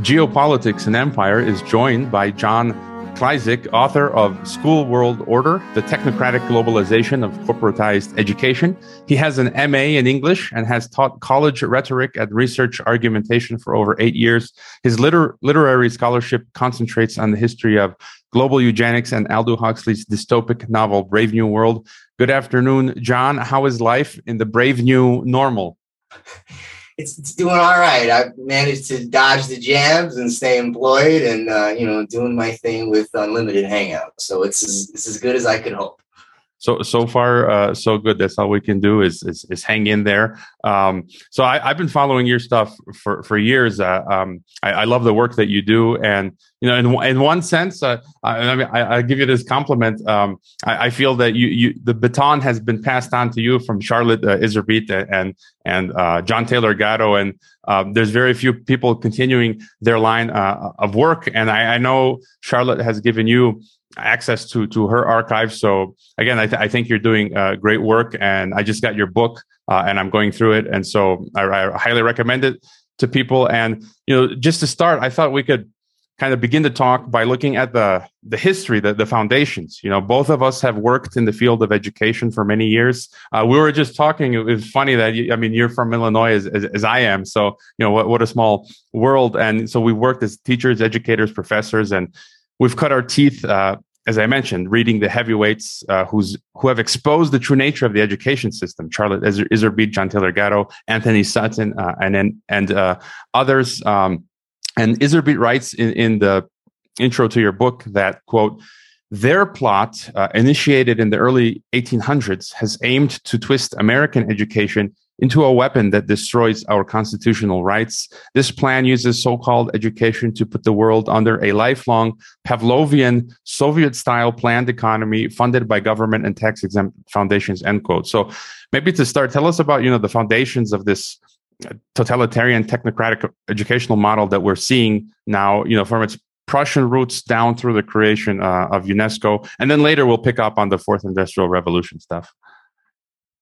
Geopolitics and Empire is joined by John Kleizik, author of School World Order, The Technocratic Globalization of Corporatized Education. He has an MA in English and has taught college rhetoric and research argumentation for over eight years. His liter- literary scholarship concentrates on the history of global eugenics and Aldous Huxley's dystopic novel, Brave New World. Good afternoon, John. How is life in the brave new normal? it's, it's doing all right. I've managed to dodge the jams and stay employed, and uh, you know, doing my thing with unlimited hangouts. So it's it's as good as I could hope so so far uh, so good. That's all we can do is is, is hang in there. Um, so I, have been following your stuff for for years. Uh, um, I, I, love the work that you do. And you know in, in one sense uh, I, I, mean I, I, give you this compliment. Um, I, feel that you you the baton has been passed on to you from Charlotte uh, Iserbyt and and uh, John Taylor Gatto. And um, there's very few people continuing their line uh, of work. And I, I know Charlotte has given you access to to her archive. So again, I, th- I think you're doing uh, great work, and I just got your book, uh, and I'm going through it, and so I, I, highly recommend it to people. And you know, just to start, I thought we could kind of begin to talk by looking at the the history, the the foundations. You know, both of us have worked in the field of education for many years. Uh, we were just talking. It was funny that you, I mean you're from Illinois as, as, as I am, so you know what what a small world. And so we worked as teachers, educators, professors, and we've cut our teeth, uh, as I mentioned, reading the heavyweights uh, who's who have exposed the true nature of the education system. Charlotte Iserbyt, John Taylor Gatto, Antony Sutton, uh, and and uh, others. Um, and Iserbyt writes in, in the intro to your book that quote their plot, uh, initiated in the early 1800s, has aimed to twist American education into a weapon that destroys our constitutional rights. This plan uses so-called education to put the world under a lifelong Pavlovian Soviet-style planned economy funded by government and tax-exempt foundations, end quote. So maybe to start, tell us about, you know, the foundations of this totalitarian technocratic educational model that we're seeing now, you know, from its Prussian roots down through the creation uh, of UNESCO. And then later we'll pick up on the fourth industrial revolution stuff.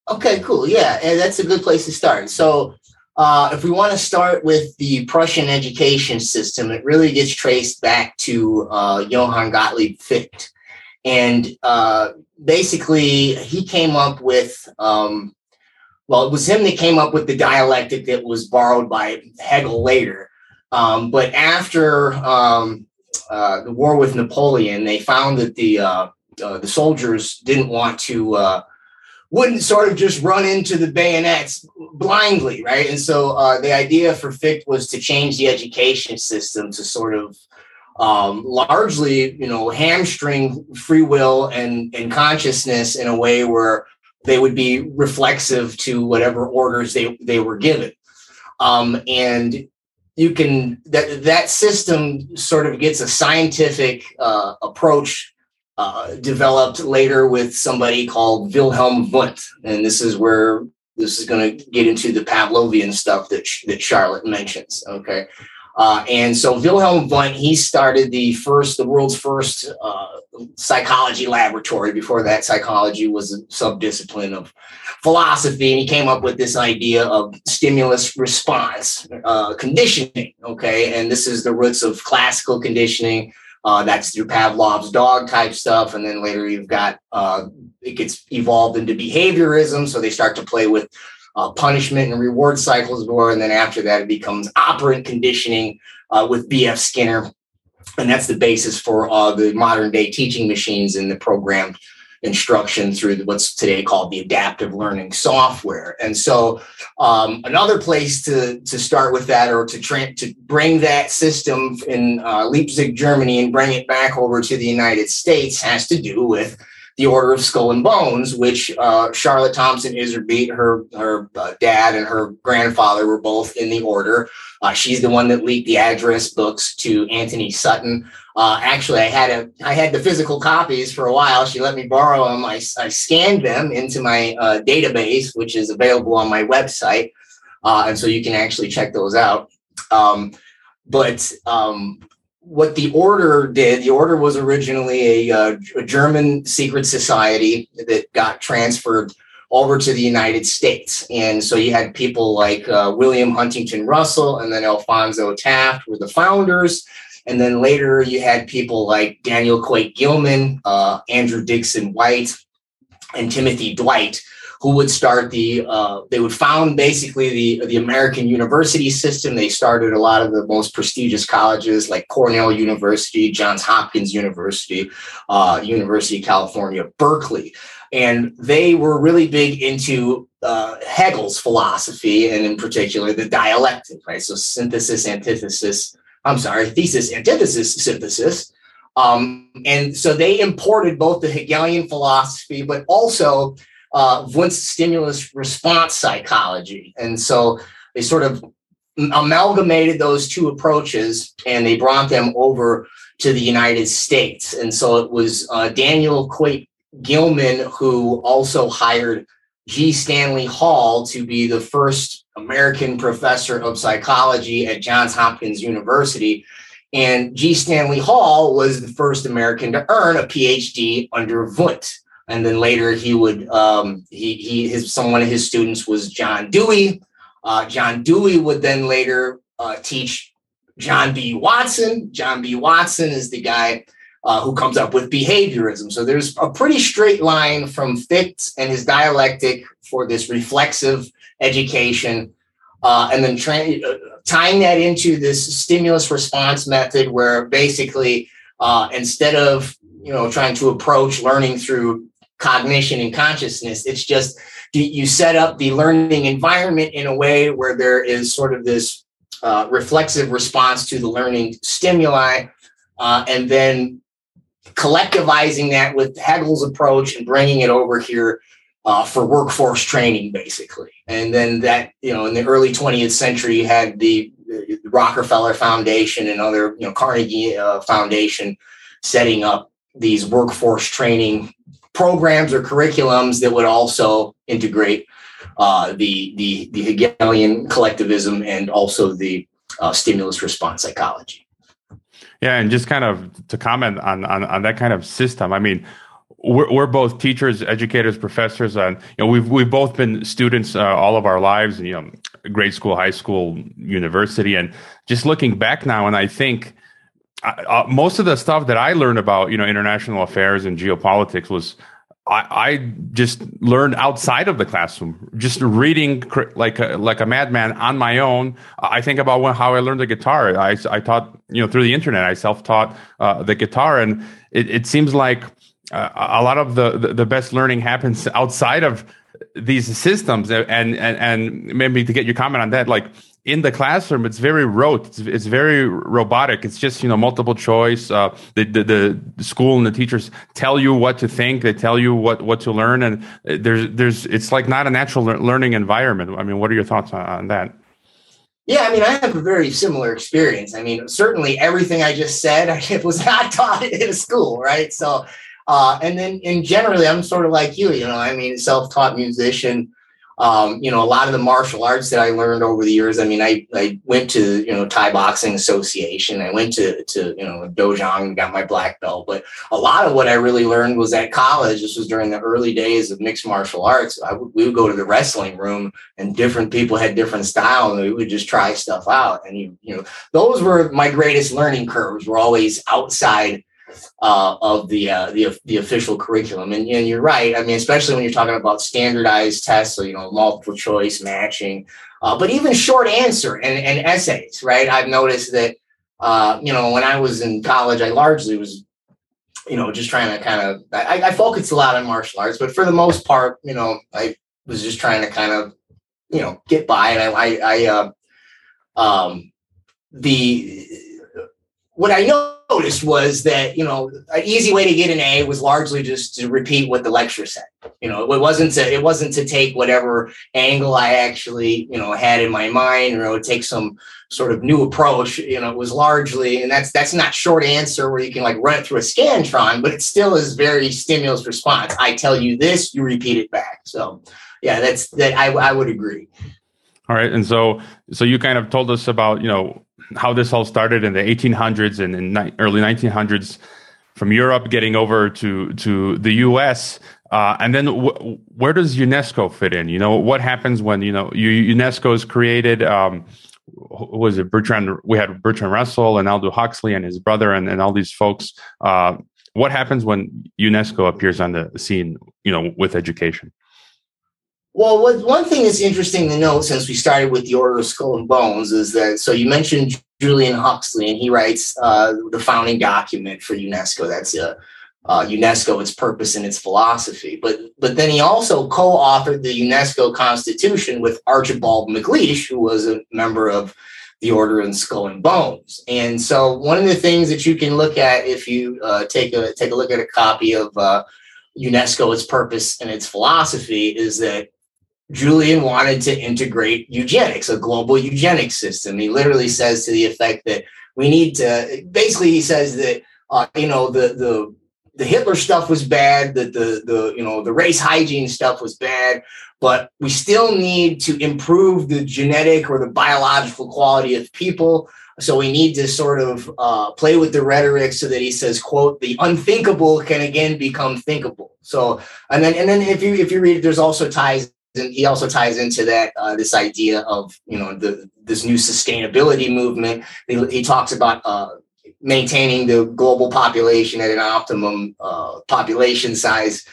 Okay, cool. Yeah, and that's a good place to start. So, uh, if we want to start with the Prussian education system, it really gets traced back to uh, Johann Gottlieb Fichte. And uh, basically, he came up with, um, well, it was him that came up with the dialectic that was borrowed by Hegel later. Um, but after um, uh, the war with Napoleon, they found that the uh, uh, the soldiers didn't want to wouldn't sort of just run into the bayonets blindly, right? And so uh, the idea for Fichte was to change the education system to sort of um, largely, you know, hamstring free will and, and consciousness in a way where they would be reflexive to whatever orders they, they were given. Um, and you can that that system sort of gets a scientific uh, approach uh, developed later with somebody called Wilhelm Wundt, and this is where this is going to get into the Pavlovian stuff that that Charlotte mentions. Okay, uh, and so Wilhelm Wundt he started the first, the world's first uh, psychology laboratory. Before that, psychology was a subdiscipline of philosophy, and he came up with this idea of stimulus response uh, conditioning. Okay, and this is the roots of classical conditioning uh, that's through Pavlov's dog type stuff. And then later you've got uh, it gets evolved into behaviorism. So they start to play with uh, punishment and reward cycles more. And then after that, it becomes operant conditioning uh, with B.F. Skinner. And that's the basis for uh, the modern day teaching machines in the program instruction through what's today called the adaptive learning software. And so, um, another place to to start with that, or to tra- to bring that system in uh, Leipzig, Germany, and bring it back over to the United States, has to do with the Order of Skull and Bones, which uh, Charlotte Thompson Iserbyt, her her uh, dad and her grandfather were both in the order. Uh, she's the one that leaked the address books to Antony Sutton. Uh, actually, I had a I had the physical copies for a while. She let me borrow them. I, I scanned them into my uh, database, which is available on my website, uh, and so you can actually check those out. Um, but um, what the order did, the order was originally a, uh, a, German secret society that got transferred over to the United States. And so you had people like uh, William Huntington Russell and then Alphonso Taft were the founders. And then later you had people like Daniel Coit Gilman, uh, Andrew Dickson White, and Timothy Dwight, who would start the, uh, they would found basically the, the American university system. They started a lot of the most prestigious colleges like Cornell University, Johns Hopkins University, uh, University of California, Berkeley and they were really big into uh, Hegel's philosophy, and in particular the dialectic, right? So synthesis, antithesis. I'm sorry, thesis, antithesis, synthesis. Um, and so they imported both the Hegelian philosophy, but also uh, Wundt's stimulus response psychology. And so they sort of amalgamated those two approaches and they brought them over to the United States. And so it was uh, Daniel Coit Gilman, who also hired G. Stanley Hall to be the first American professor of psychology at Johns Hopkins University. And G. Stanley Hall was the first American to earn a PhD under Wundt. And then later he would um, he he his some one of his students was John Dewey. Uh, John Dewey would then later uh, teach John B. Watson. John B. Watson is the guy uh, who comes up with behaviorism. So there's a pretty straight line from Fichte and his dialectic for this reflexive education, uh, and then tra- uh, tying that into this stimulus response method, where basically uh, instead of you know trying to approach learning through cognition and consciousness, it's just you set up the learning environment in a way where there is sort of this uh, reflexive response to the learning stimuli. Uh, and then collectivizing that with Hegel's approach and bringing it over here uh, for workforce training, basically. And then that, you know, in the early 20th century, you had the, the Rockefeller Foundation and other, you know, Carnegie uh, Foundation setting up these workforce training programs or curriculums that would also integrate uh, the, the, the Hegelian collectivism and also the uh, stimulus response psychology. Yeah, and just kind of to comment on on, on that kind of system. I mean, we're, we're both teachers, educators, professors, and you know we've we've both been students uh, all of our lives. You know, grade school, high school, university, and just looking back now, and I think. Uh, uh most of the stuff that I learned about, you know, international affairs and geopolitics was I, I, just learned outside of the classroom, just reading like a, like a madman on my own. I think about when, how I learned the guitar. I, I taught, you know, through the internet. I self taught uh, the guitar, and it, it seems like uh, a lot of the, the, best learning happens outside of these systems. And and and maybe to get your comment on that, like in the classroom it's very rote it's, it's very robotic it's just you know multiple choice uh, the, the, the school and the teachers tell you what to think they tell you what what to learn and there's there's it's like not a natural learning environment i mean what are your thoughts on, on that yeah, I mean, I have a very similar experience. I mean, certainly everything I just said was not taught in a school, right? So, uh, and then in generally, I'm sort of like you, you know, I mean, self-taught musician, um, you know, a lot of the martial arts that I learned over the years. I mean, I, I went to, you know, Thai Boxing Association. I went to, to, you know, Dojang and got my black belt. But a lot of what I really learned was at college. This was during the early days of mixed martial arts. I would, we would go to the wrestling room and different people had different style and we would just try stuff out. And, you, you know, those were my greatest learning curves were always outside uh, of the, uh, the the official curriculum. And, and you're right. I mean, especially when you're talking about standardized tests, so you know, multiple choice matching, uh, but even short answer and, and essays. Right. I've noticed that uh, you know when I was in college, I largely was you know just trying to kind of I, I focused a lot on martial arts, but for the most part, you know, I was just trying to kind of you know get by, and I I, I uh, um the what I noticed was that, you know, an easy way to get an A was largely just to repeat what the lecture said. You know, it wasn't to it wasn't to take whatever angle I actually, you know, had in my mind or take some sort of new approach. You know, it was largely, and that's that's not short answer where you can like run it through a scantron, but it still is very stimulus response. I tell you this, you repeat it back. So yeah, that's that I I would agree. All right, and so so you kind of told us about you know how this all started in the 1800s and in ni- early 1900s from Europe getting over to to the US. Uh, and then w- where does UNESCO fit in? You know, what happens when, you know, UNESCO is created? Um, who was it Bertrand? We had Bertrand Russell and Aldous Huxley and his brother and, and all these folks. Uh, what happens when UNESCO appears on the scene, you know, with education? Well, what, one thing that's interesting to note since we started with the Order of Skull and Bones is that so you mentioned Julian Huxley, and he writes uh, the founding document for UNESCO. That's uh, uh, UNESCO, its purpose and its philosophy. But but then he also co-authored the UNESCO Constitution with Archibald MacLeish, who was a member of the Order in Skull and Bones. And so one of the things that you can look at if you uh, take a take a look at a copy of uh, UNESCO, its purpose and its philosophy, is that Julian wanted to integrate eugenics, a global eugenics system. He literally says to the effect that we need to. Basically, he says that uh, you know the the the Hitler stuff was bad, that the the you know the race hygiene stuff was bad, but we still need to improve the genetic or the biological quality of people. So we need to sort of uh, play with the rhetoric so that he says, "quote the unthinkable can again become thinkable." So and then and then if you if you read, there's also ties he also ties into that uh, this idea of you know the this new sustainability movement. He, he talks about uh, maintaining the global population at an optimum uh, population size.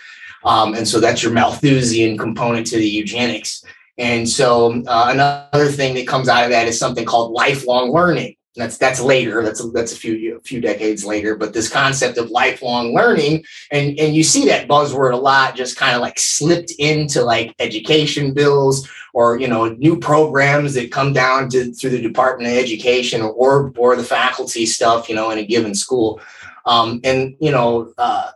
Um, and so that's your Malthusian component to the eugenics. And so uh, another thing that comes out of that is something called lifelong learning. That's that's later. That's a, that's a few a few decades later. But this concept of lifelong learning, and and you see that buzzword a lot, just kind of like slipped into like education bills or you know new programs that come down to through the Department of Education or or the faculty stuff, you know, in a given school. Um, and you know, uh,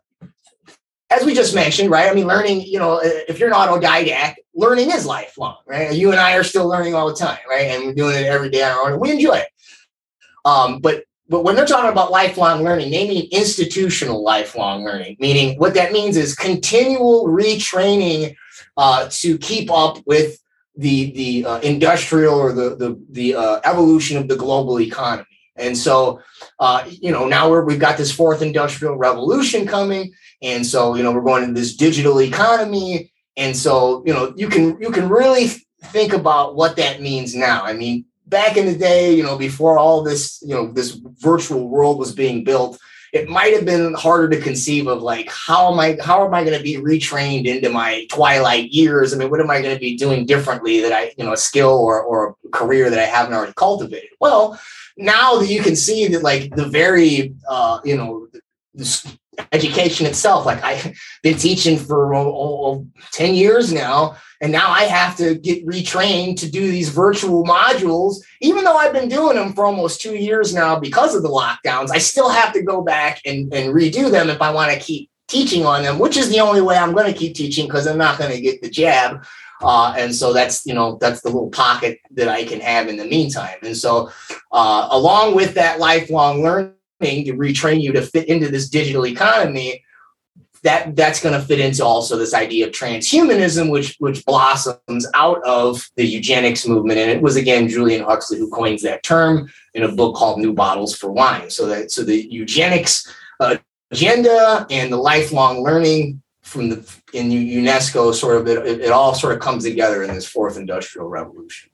as we just mentioned, right? I mean, learning, you know, if you're an autodidact, learning is lifelong, right? You and I are still learning all the time, right? And we're doing it every day on our own. We enjoy it. Um, but but when they're talking about lifelong learning, they mean institutional lifelong learning, meaning what that means is continual retraining uh, to keep up with the the uh, industrial or the the, the uh, evolution of the global economy. And so, uh, you know, now we're, we've got this fourth industrial revolution coming, and so you know we're going into this digital economy, and so you know you can you can really think about what that means now. I mean, back in the day, you know, before all this, you know, this virtual world was being built, it might have been harder to conceive of like how am I how am I going to be retrained into my twilight years? I mean, what am I going to be doing differently that I, you know, a skill or or a career that I haven't already cultivated? Well, now that you can see that like the very uh, you know, this education itself, like I've been teaching for oh, oh, 10 years now and now I have to get retrained to do these virtual modules. Even though I've been doing them for almost two years now because of the lockdowns, I still have to go back and, and redo them if I want to keep teaching on them, which is the only way I'm going to keep teaching because I'm not going to get the jab. Uh, and so that's you know that's the little pocket that I can have in the meantime. And so uh, along with that lifelong learning to retrain you to fit into this digital economy, that that's going to fit into also this idea of transhumanism, which which blossoms out of the eugenics movement. And it was again Julian Huxley who coins that term in a book called New Bottles for Wine. So that so the eugenics agenda and the lifelong learning from the in UNESCO sort of it, it all sort of comes together in this fourth industrial revolution.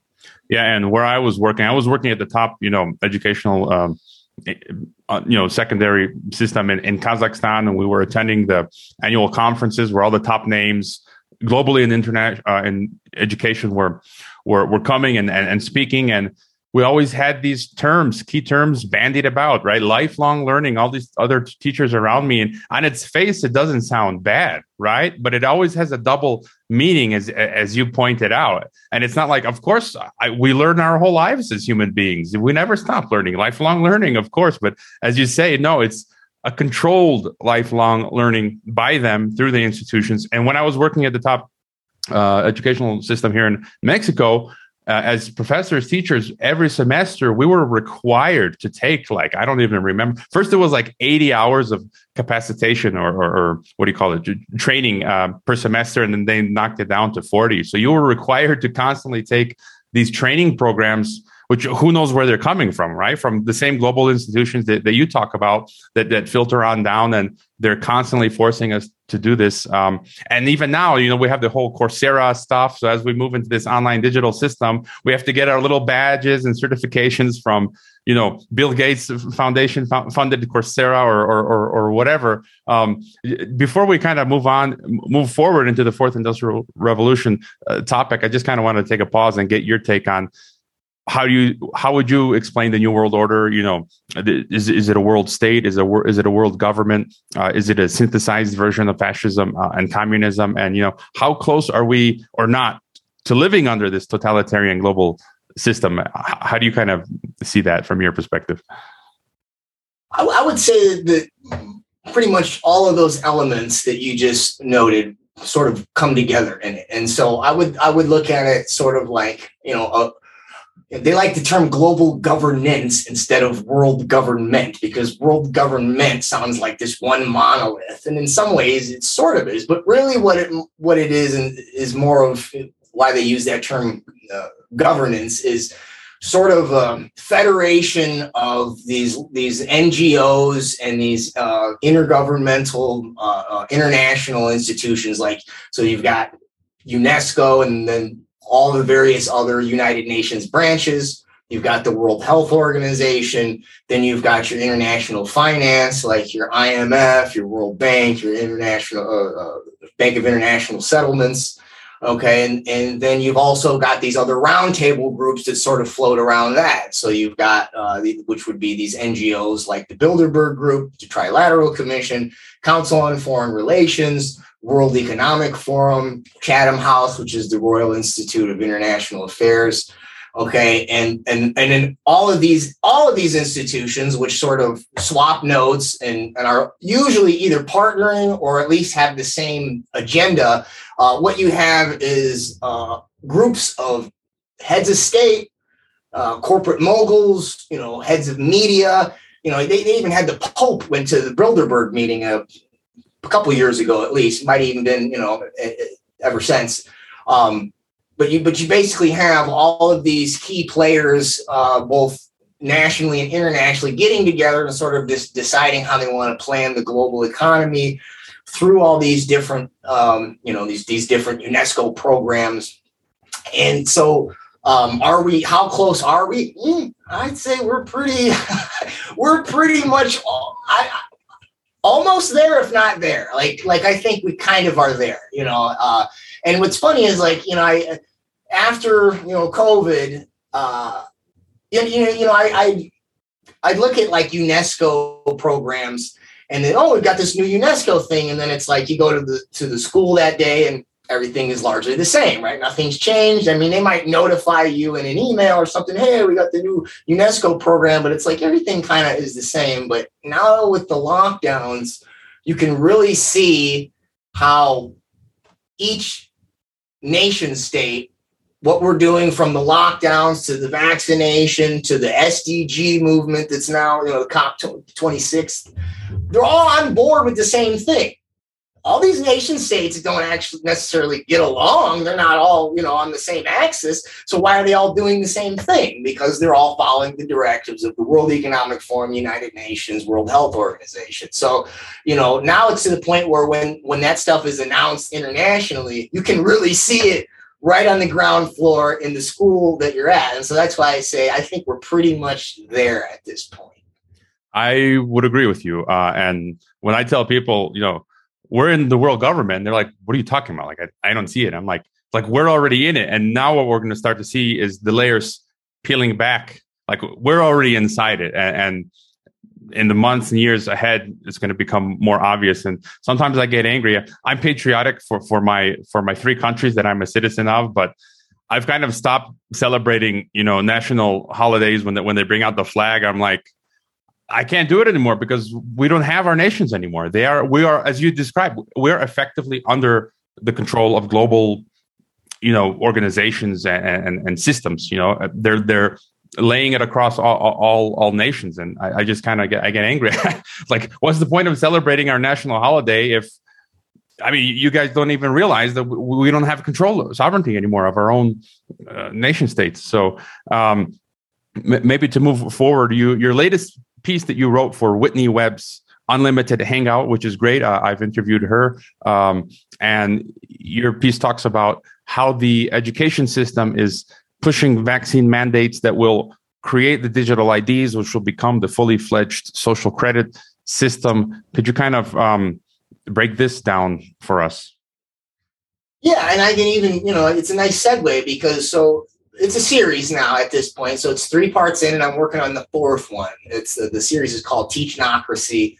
Yeah, and where I was working, I was working at the top, you know, educational um, uh, you know secondary system in, in Kazakhstan, and we were attending the annual conferences where all the top names globally in internet uh, in education were were were coming and, and and speaking. And we always had these terms, key terms bandied about, right? Lifelong learning, all these other teachers around me. And on its face, it doesn't sound bad, right? But it always has a double meaning, as, as you pointed out. And it's not like, of course, I, we learn our whole lives as human beings. We never stop learning, lifelong learning, of course. But as you say, no, it's a controlled lifelong learning by them through the institutions. And when I was working at the top uh, educational system here in Mexico, uh, as professors, teachers, every semester we were required to take like I don't even remember. First, it was like eighty hours of capacitation or, or, or what do you call it, training uh, per semester, and then they knocked it down to forty. So you were required to constantly take these training programs which who knows where they're coming from, right? From the same global institutions that, that you talk about that, that filter on down and they're constantly forcing us to do this. Um, and even now, you know, we have the whole Coursera stuff. So as we move into this online digital system, we have to get our little badges and certifications from, you know, Bill Gates Foundation funded Coursera or, or, or, or whatever. Um, before we kind of move on, move forward into the fourth industrial revolution uh, topic, I just kind of want to take a pause and get your take on how do you how would you explain the new world order? You know is, is it a world state? Is, a, is it a world government? Uh, is it a synthesized version of fascism uh, and communism? And you know how close are we or not to living under this totalitarian global system? How do you kind of see that from your perspective? I, I would say that pretty much all of those elements that you just noted sort of come together in it. And so i would i would look at it sort of like you know a, they like the term global governance instead of world government because world government sounds like this one monolith and in some ways it sort of is but really what it what it is and is more of why they use that term uh, governance is sort of a federation of these these NGOs and these uh, intergovernmental uh, uh, international institutions like so you've got UNESCO and then all the various other United Nations branches. You've got the World Health Organization. Then you've got your international finance, like your IMF, your World Bank, your International uh, uh, Bank of International Settlements. Okay, and, and then you've also got these other roundtable groups that sort of float around that. So you've got, uh, the, which would be these NGOs like the Bilderberg Group, the Trilateral Commission, Council on Foreign Relations, World Economic Forum, Chatham House, which is the Royal Institute of International Affairs. Okay, and and and in all of these all of these institutions, which sort of swap notes and, and are usually either partnering or at least have the same agenda, uh, what you have is uh, groups of heads of state, uh, corporate moguls, you know, heads of media. You know, they, they even had the Pope went to the Bilderberg meeting of a couple years ago at least might even been you know ever since. Um, but you but you basically have all of these key players uh, both nationally and internationally getting together and sort of just deciding how they want to plan the global economy through all these different um, you know these these different unesco programs. And so um, are we how close are we? Mm, i'd say we're pretty we're pretty much all, I, almost there, if not there. Like, like I think we kind of are there, you know. Uh, and what's funny is like, you know, I after you know COVID, uh, you, you know, you know, I, I I look at like UNESCO programs, and then oh, we've got this new UNESCO thing, and then it's like you go to the to the school that day, and everything is largely the same, right? Nothing's changed. I mean, they might notify you in an email or something, hey, we got the new UNESCO program, but it's like everything kind of is the same. But now with the lockdowns, you can really see how each nation state, what we're doing from the lockdowns to the vaccination to the SDG movement that's now, you know, the COP26, they're all on board with the same thing all these nation states don't actually necessarily get along. They're not all, you know, on the same axis. So why are they all doing the same thing? Because they're all following the directives of the World Economic Forum, United Nations, World Health Organization. So, you know, now it's to the point where when when that stuff is announced internationally, you can really see it right on the ground floor in the school that you're at. And so that's why I say I think we're pretty much there at this point. I would agree with you. Uh, and when I tell people, you know, we're in the world government. They're like, what are you talking about? Like, I, I don't see it. I'm like, like we're already in it. And now what we're going to start to see is the layers peeling back. Like we're already inside it. And, and in the months and years ahead, it's going to become more obvious. And sometimes I get angry. I'm patriotic for, for my, for my three countries that I'm a citizen of, but I've kind of stopped celebrating, you know, national holidays when they, when they bring out the flag. I'm like, I can't do it anymore because we don't have our nations anymore. They are, we are, as you described, we're effectively under the control of global, you know, organizations and, and, and systems. You know, they're they're laying it across all all, all nations, and I, I just kind of get I get angry. like, what's the point of celebrating our national holiday if I mean, you guys don't even realize that we don't have control, sovereignty anymore of our own uh, nation states. So, um, maybe to move forward, you your latest piece that you wrote for Whitney Webb's Unlimited Hangout, which is great. Uh, I've interviewed her, um, and your piece talks about how the education system is pushing vaccine mandates that will create the digital IDs, which will become the fully fledged social credit system. Could you kind of um, break this down for us? Yeah, and I can even, you know, it's a nice segue because so it's a series now at this point. So it's three parts in, and I'm working on the fourth one. It's uh, the series is called Teachnocracy,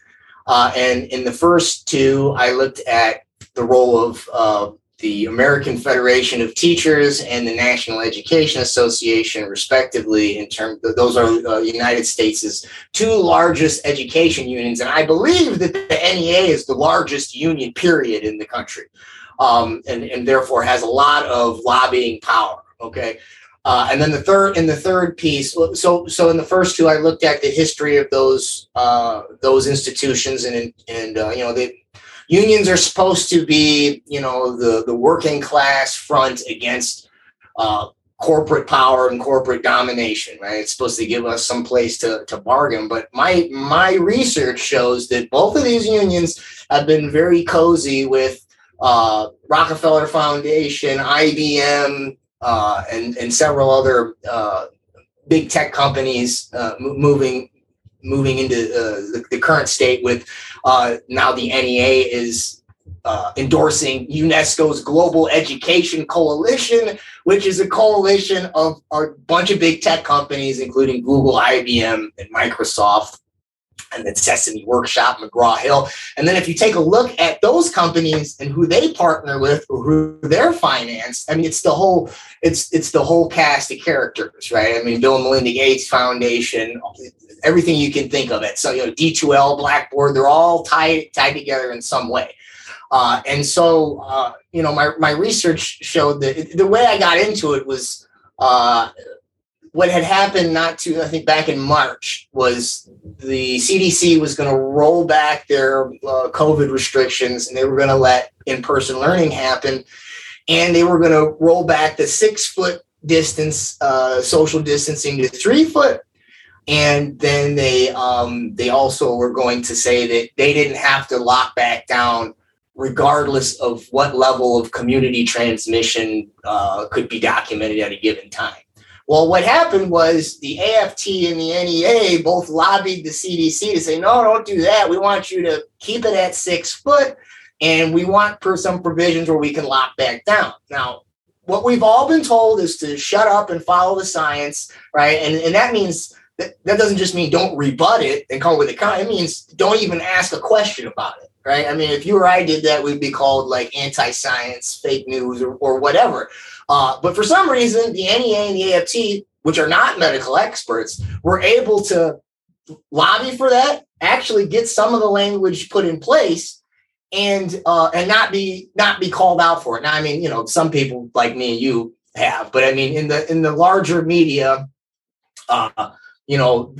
uh, and in the first two, I looked at the role of uh, the American Federation of Teachers and the National Education Association, respectively. In terms, those are uh, United States' two largest education unions, and I believe that the NEA is the largest union period in the country, um, and and therefore has a lot of lobbying power. Okay. Uh, and then the third, in the third piece, so so in the first two, I looked at the history of those uh, those institutions, and and uh, you know they unions are supposed to be, you know, the, the working class front against uh, corporate power and corporate domination, right? It's supposed to give us some place to, to bargain. But my my research shows that both of these unions have been very cozy with uh, Rockefeller Foundation, IBM, uh, and and several other uh, big tech companies uh, moving moving into uh, the, the, current state with uh, now the NEA is uh, endorsing UNESCO's Global Education Coalition, which is a coalition of a bunch of big tech companies, including Google, IBM, and Microsoft, and then Sesame Workshop, McGraw Hill. And then if you take a look at those companies and who they partner with or who they're financed, I mean, it's the whole it's it's the whole cast of characters, right? I mean, Bill and Melinda Gates Foundation, everything you can think of it. So you know, D2L, Blackboard, they're all tied tied together in some way. Uh, and so, uh, you know, my, my research showed that the way I got into it was uh, what had happened not to, I think back in March, was the CDC was going to roll back their uh, COVID restrictions and they were going to let in person learning happen. And they were going to roll back the six foot distance, uh, social distancing to three foot and then they um, they also were going to say that they didn't have to lock back down regardless of what level of community transmission uh, could be documented at a given time. Well, what happened was the AFT and the NEA both lobbied the CDC to say, no, don't do that. We want you to keep it at six foot, and we want per some provisions where we can lock back down. Now, what we've all been told is to shut up and follow the science, right? And, and that means that, that doesn't just mean don't rebut it and come with a con. It means don't even ask a question about it, right? I mean, if you or I did that, we'd be called like anti-science, fake news, or, or whatever. Uh, but for some reason, the NEA and the AFT, which are not medical experts, were able to lobby for that, actually get some of the language put in place, and uh, and not be not be called out for it. Now, I mean, you know, some people like me and you have, but I mean, in the in the larger media, uh, you know,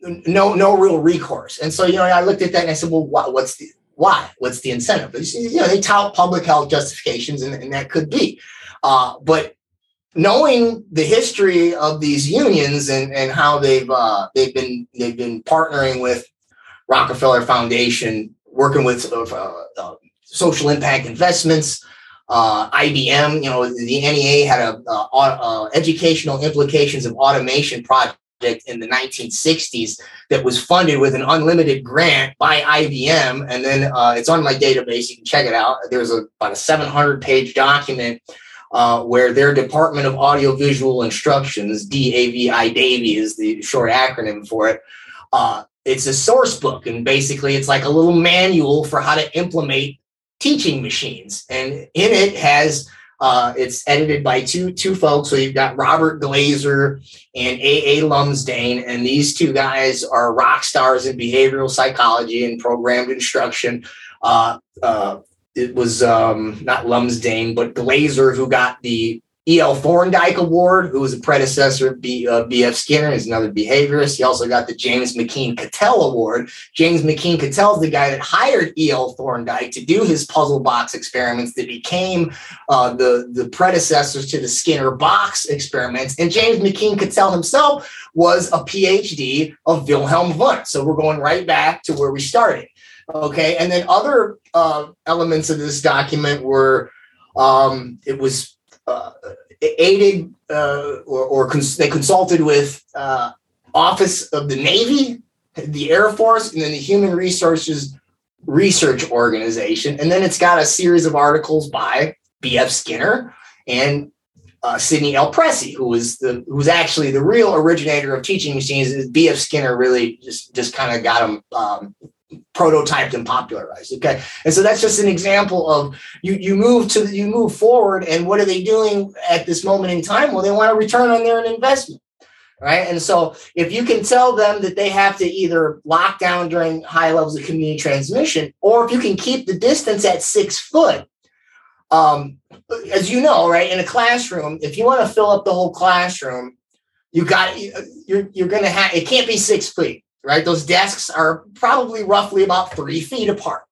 no no real recourse. And so, you know, I looked at that and I said, well, what's the why? What's the incentive? You know, they tout public health justifications, and, and that could be. Uh, but knowing the history of these unions and, and how they've uh, they've been they've been partnering with Rockefeller Foundation, working with uh, uh social impact investments, uh, IBM. You know, the NEA had a, a, a educational implications of automation project in the 1960s that was funded with an unlimited grant by IBM. And then uh, it's on my database. You can check it out. There's a, about a 700 page document uh, where their Department of Audiovisual Instructions, DAVI, is the short acronym for it. Uh, it's a source book, and basically, it's like a little manual for how to implement teaching machines. And in it has uh, it's edited by two two folks. So you've got Robert Glaser and A. A. Lumsdaine, and these two guys are rock stars in behavioral psychology and programmed instruction. Uh, uh, it was um, not Lumsdaine, but Glaser who got the E.L. Thorndike Award, who was a predecessor of B, uh, B.F. Skinner, is another behaviorist. He also got the James McKeen Cattell Award. James McKeen Cattell is the guy that hired E.L. Thorndike to do his puzzle box experiments that became uh, the, the predecessors to the Skinner box experiments. And James McKeen Cattell himself was a PhD of Wilhelm Wundt. So we're going right back to where we started. Okay. And then other uh, elements of this document were um, it was uh, aided uh, or, or cons- they consulted with uh, Office of the Navy, the Air Force, and then the Human Resources Research Organization. And then it's got a series of articles by B.F. Skinner and uh, Sidney L. Pressey, who was the who was actually the real originator of teaching machines. B.F. Skinner really just just kind of got him um, prototyped and popularized okay? And so that's just an example of you you move to you move forward and what are they doing at this moment in time? Well they want to return on their investment right? And so if you can tell them that they have to either lock down during high levels of community transmission or if you can keep the distance at six foot um, as you know right in a classroom if you want to fill up the whole classroom you got you're, you're to have it can't be six feet right? Those desks are probably roughly about three feet apart.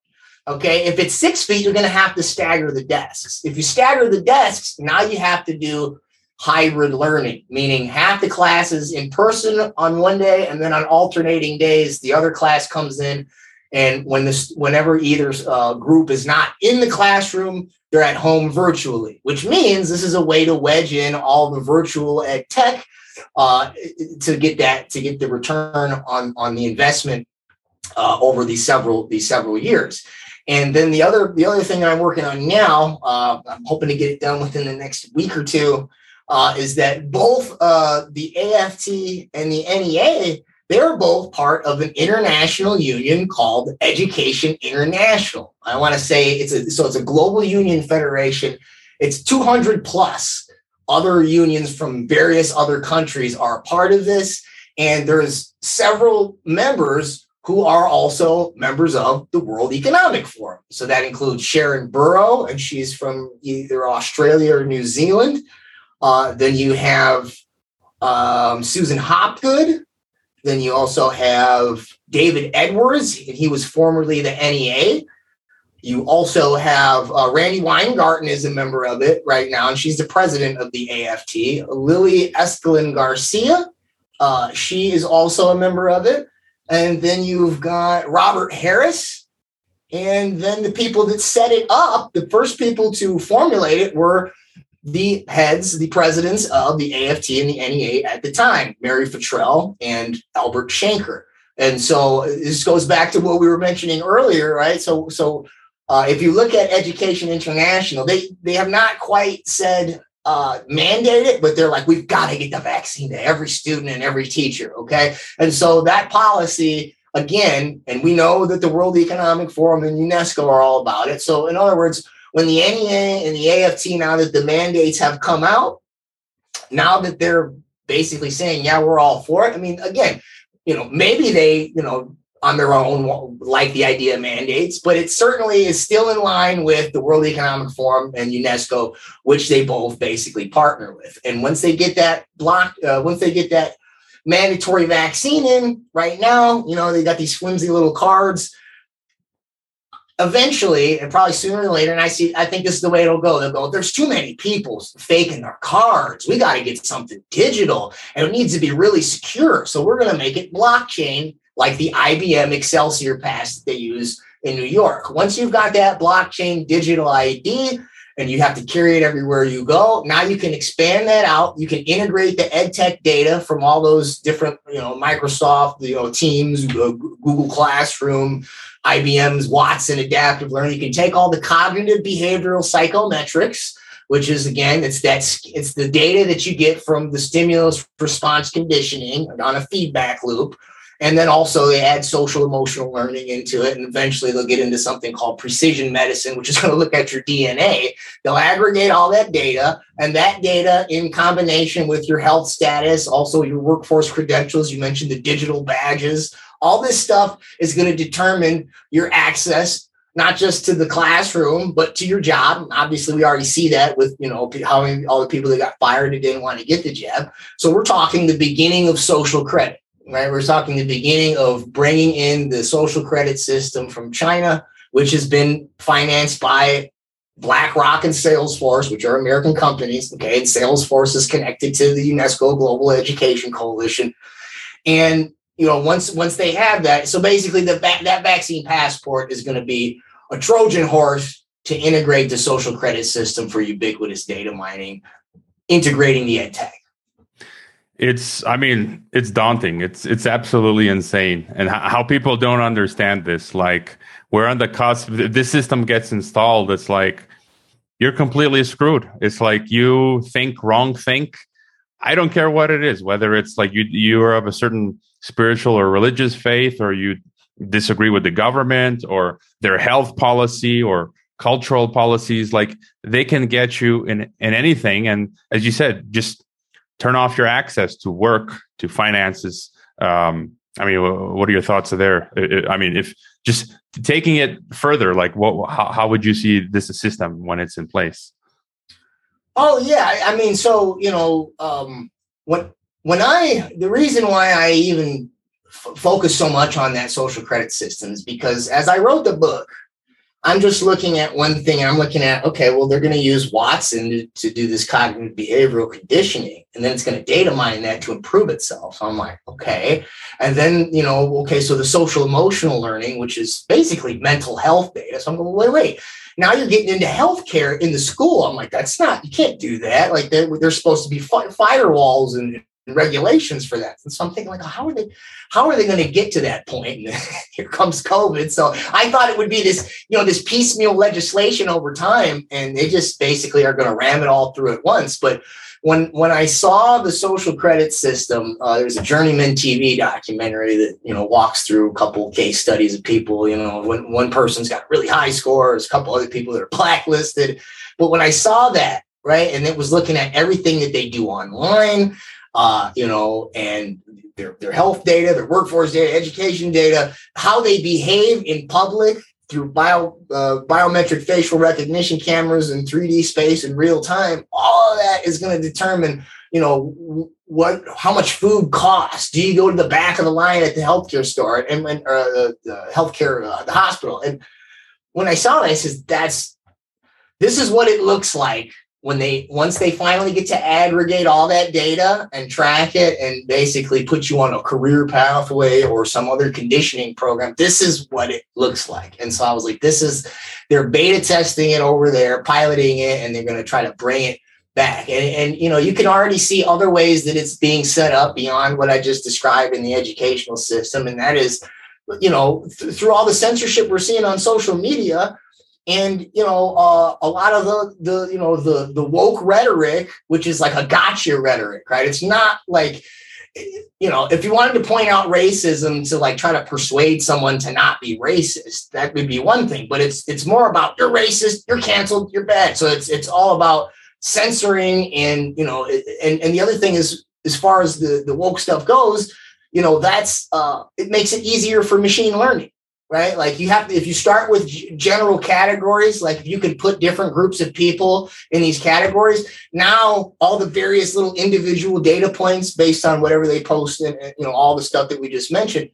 Okay. If it's six feet, you're going to have to stagger the desks. If you stagger the desks, now you have to do hybrid learning, meaning half the classes in person on one day and then on alternating days, the other class comes in. And when this, whenever either uh, group is not in the classroom, they're at home virtually, which means this is a way to wedge in all the virtual ed tech uh, to get that to get the return on on the investment uh, over these several these several years. And then the other the other thing that I'm working on now, uh, I'm hoping to get it done within the next week or two, uh, is that both uh, the AFT and the NEA they're both part of an international union called Education International. I want to say it's a so it's a global union federation. It's 200 plus other unions from various other countries are part of this. And there's several members who are also members of the World Economic Forum. So that includes Sharon Burrow, and she's from either Australia or New Zealand. Uh, then you have um, Susan Hopgood. Then you also have David Edwards, and he was formerly the NEA. You also have uh, Randi Weingarten is a member of it right now, and she's the president of the AFT. Lily Eskelsen Garcia, uh, she is also a member of it. And then you've got Robert Harris. And then the people that set it up, the first people to formulate it were the heads, the presidents of the AFT and the NEA at the time, Mary Futrell and Albert Shanker. And so this goes back to what we were mentioning earlier, right? So, so uh, if you look at Education International, they they have not quite said uh, mandate it, but they're like, we've got to get the vaccine to every student and every teacher. Okay, and so that policy again, and we know that the World Economic Forum and UNESCO are all about it. So in other words, when the NEA and the AFT now that the mandates have come out, now that they're basically saying, yeah, we're all for it. I mean, again, you know, maybe they, you know, on their own like the idea of mandates, but it certainly is still in line with the World Economic Forum and UNESCO, which they both basically partner with. And once they get that block, uh, once they get that mandatory vaccine in right now, you know, they got these flimsy little cards. Eventually, and probably sooner or later, and I see, I think this is the way it'll go. They'll go, there's too many people faking their cards. We got to get something digital and it needs to be really secure. So we're going to make it blockchain like the IBM Excelsior Pass that they use in New York. Once you've got that blockchain digital ID and you have to carry it everywhere you go, now you can expand that out. You can integrate the EdTech data from all those different, you know, Microsoft, you know, Teams, Google Classroom, IBM's Watson Adaptive Learning. You can take all the cognitive behavioral psychometrics which is again it's that it's the data that you get from the stimulus response conditioning on a feedback loop and then also they add social emotional learning into it. And eventually they'll get into something called precision medicine, which is going to look at your DNA. They'll aggregate all that data and that data in combination with your health status, also your workforce credentials. You mentioned the digital badges. All this stuff is going to determine your access not just to the classroom, but to your job. Obviously, we already see that with you know how many, all the people that got fired and didn't want to get the jab. So we're talking the beginning of social credit, right? We're talking the beginning of bringing in the social credit system from China, which has been financed by BlackRock and Salesforce, which are American companies. Okay, and Salesforce is connected to the UNESCO Global Education Coalition, and you know once once they have that, so basically the that vaccine passport is going to be a Trojan horse to integrate the social credit system for ubiquitous data mining, integrating the ed tech. It's, I mean, it's daunting. It's, it's absolutely insane. And how people don't understand this, like we're on the cusp. This system gets installed, it's like you're completely screwed. It's like you think wrong, think. I don't care what it is, whether it's like you you're of a certain spiritual or religious faith, or you disagree with the government or their health policy or cultural policies. Like they can get you in in anything. And as you said, just turn off your access to work, to finances. Um, I mean, what are your thoughts there? I mean, if just taking it further, like what, how, how would you see this system when it's in place? Oh yeah, I mean, so you know, um, when when I the reason why I even f- focus so much on that social credit system is because as I wrote the book, I'm just looking at one thing. I'm looking at, okay, well, they're going to use Watson to, to, do this cognitive behavioral conditioning, and then it's going to data mine that to improve itself. So I'm like, okay. And then, you know, okay, so the social emotional learning, which is basically mental health data. So I'm going, wait, wait. Now you're getting into healthcare in the school. I'm like, that's not, you can't do that. Like, they're, they're supposed to be fi- firewalls and regulations for that. And so I'm thinking like, how are they, how are they going to get to that point? And here comes COVID. So I thought it would be this, you know, this piecemeal legislation over time, and they just basically are going to ram it all through at once. But when when I saw the social credit system, uh, there's a Journeyman TV documentary that you know walks through a couple case studies of people. You know, when one person's got really high scores, a couple other people that are blacklisted. But when I saw that, right, and it was looking at everything that they do online, uh, you know, and their, their health data, their workforce data, education data, how they behave in public through bio, uh, biometric facial recognition cameras in 3D space in real time. All of that is going to determine, you know, what how much food costs. Do you go to the back of the line at the healthcare store and when uh, the, healthcare uh, the hospital? And when I saw that, I said, "That's this is what it looks like when they once they finally get to aggregate all that data and track it and basically put you on a career pathway or some other conditioning program this is what it looks like. And so i was like this is they're beta testing it over there piloting it and they're going to try to bring it back. And, and you know you can already see other ways that it's being set up beyond what i just described in the educational system. And that is you know th- through all the censorship we're seeing on social media and you know uh, a lot of the the you know the the woke rhetoric which is like a gotcha rhetoric right? It's not like you know if you wanted to point out racism to like try to persuade someone to not be racist that would be one thing but it's it's more about you're racist you're canceled you're bad. So it's it's all about censoring and you know and and the other thing is as far as the the woke stuff goes you know that's uh it makes it easier for machine learning right? Like you have to, if you start with general categories, like if you can put different groups of people in these categories, now all the various little individual data points based on whatever they post and, you know, all the stuff that we just mentioned,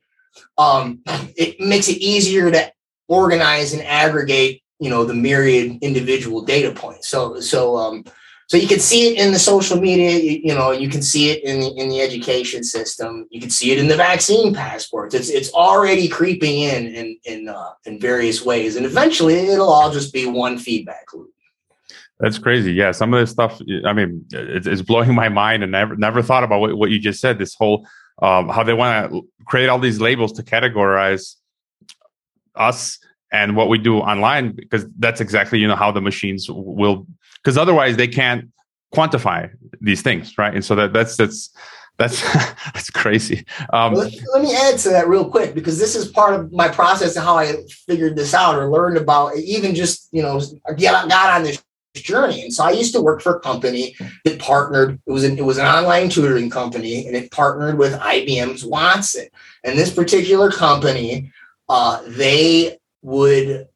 um, it makes it easier to organize and aggregate, you know, the myriad individual data points. So, so, um, so you can see it in the social media, you, you, know, you can see it in the in the education system, you can see it in the vaccine passports. It's it's already creeping in in in uh, in various ways, and eventually it'll all just be one feedback loop. That's crazy. Yeah, some of this stuff. I mean, it's, it's blowing my mind, and never never thought about what, what you just said. This whole um, how they want to create all these labels to categorize us and what we do online because that's exactly you know how the machines will because otherwise they can't quantify these things, right? And so that that's that's that's that's crazy. Um, let, let, me add to that real quick because this is part of my process and how I figured this out or learned about even just you know got got on this journey. And so I used to work for a company that partnered. It was an, it was an online tutoring company, and it partnered with IBM's Watson. And this particular company, uh, they would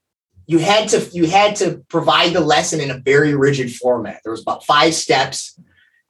you had to you had to provide the lesson in a very rigid format. There was about five steps,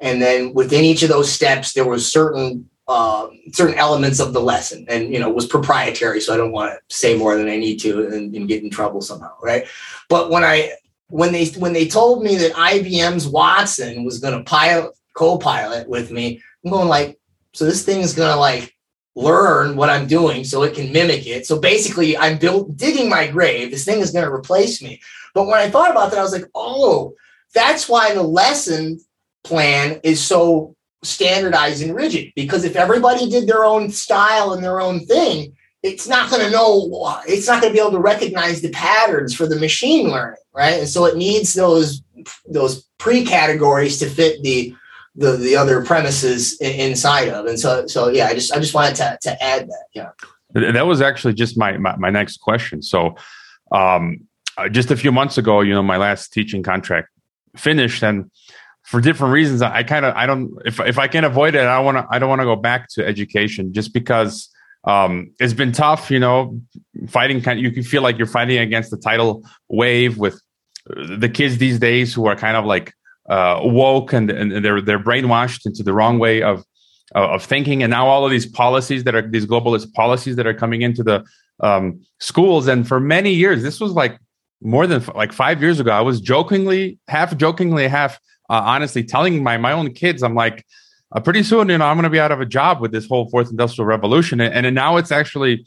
and then within each of those steps, there was certain uh, certain elements of the lesson, and you know was proprietary. So I don't want to say more than I need to and, and get in trouble somehow, right? But when I when they when they told me that IBM's Watson was going to pilot co-pilot with me, I'm going like, so this thing is going to like learn what I'm doing so it can mimic it. So basically, I'm built digging my grave. This thing is going to replace me. But when I thought about that, I was like, oh, that's why the lesson plan is so standardized and rigid. Because if everybody did their own style and their own thing, it's not going to know, it's not going to be able to recognize the patterns for the machine learning, right? And so it needs those those pre-categories to fit the the the other premises inside of. And so so yeah, I just I just wanted to to add that. Yeah. That was actually just my my, my next question. So um uh, just a few months ago, you know, my last teaching contract finished and for different reasons I kind of I don't if if I can avoid it, I want to I don't want to go back to education just because um, it's been tough, you know, fighting kind you can feel like you're fighting against the tidal wave with the kids these days who are kind of like uh, woke and, and they're they're brainwashed into the wrong way of of thinking and now all of these policies that are these globalist policies that are coming into the um, schools and for many years this was like more than like five years ago i was jokingly half jokingly half uh, honestly telling my my own kids i'm like uh, pretty soon you know i'm going to be out of a job with this whole fourth industrial revolution and, and now it's actually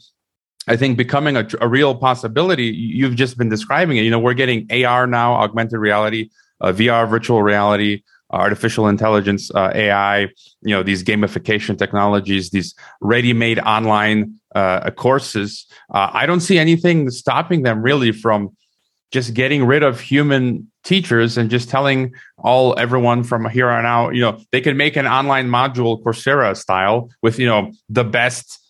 I think becoming a, a, real possibility. You've just been describing it. You know, we're getting AR now, augmented reality uh, VR, virtual reality, artificial intelligence, uh, AI, you know, these gamification technologies, these ready-made online uh, courses. Uh, I don't see anything stopping them really from just getting rid of human teachers and just telling all everyone from here on out, you know, they can make an online module Coursera style with, you know, the best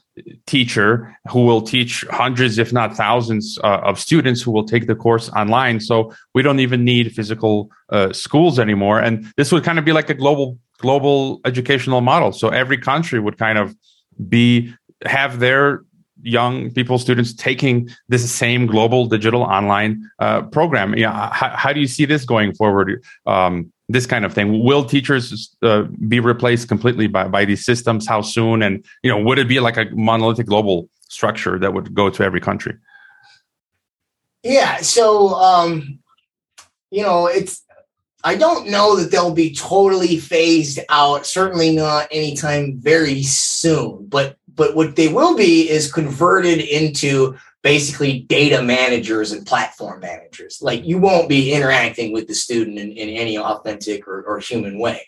teacher who will teach hundreds, if not thousands, uh, of students who will take the course online. So we don't even need physical uh, schools anymore. And this would kind of be like a global global educational model. So every country would kind of be have their young people, students taking this same global digital online uh, program. Yeah, how, how, do you see this going forward? Um, this kind of thing. Will teachers uh, be replaced completely by, by these systems? How soon? And you know would it be like a monolithic global structure that would go to every country? Yeah so um you know it's i don't know that they'll be totally phased out certainly not anytime very soon. But but what they will be is converted into basically data managers and platform managers. Like you won't be interacting with the student in, in any authentic or, or human way.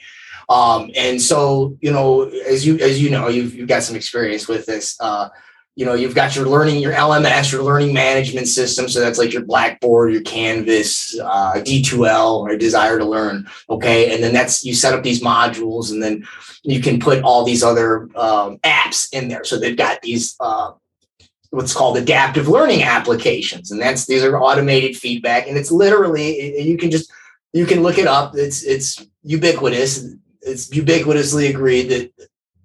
Um, and so, you know, as you as you know, you've, you've got some experience with this. Uh, you know, you've got your learning, your LMS, your learning management system. So that's like your Blackboard, your Canvas, uh, D2L, or Desire to Learn. Okay, and then that's you set up these modules, and then you can put all these other um, apps in there. So they've got these uh, what's called adaptive learning applications. And that's these are automated feedback. And it's literally you can just you can look it up. It's it's ubiquitous. It's ubiquitously agreed that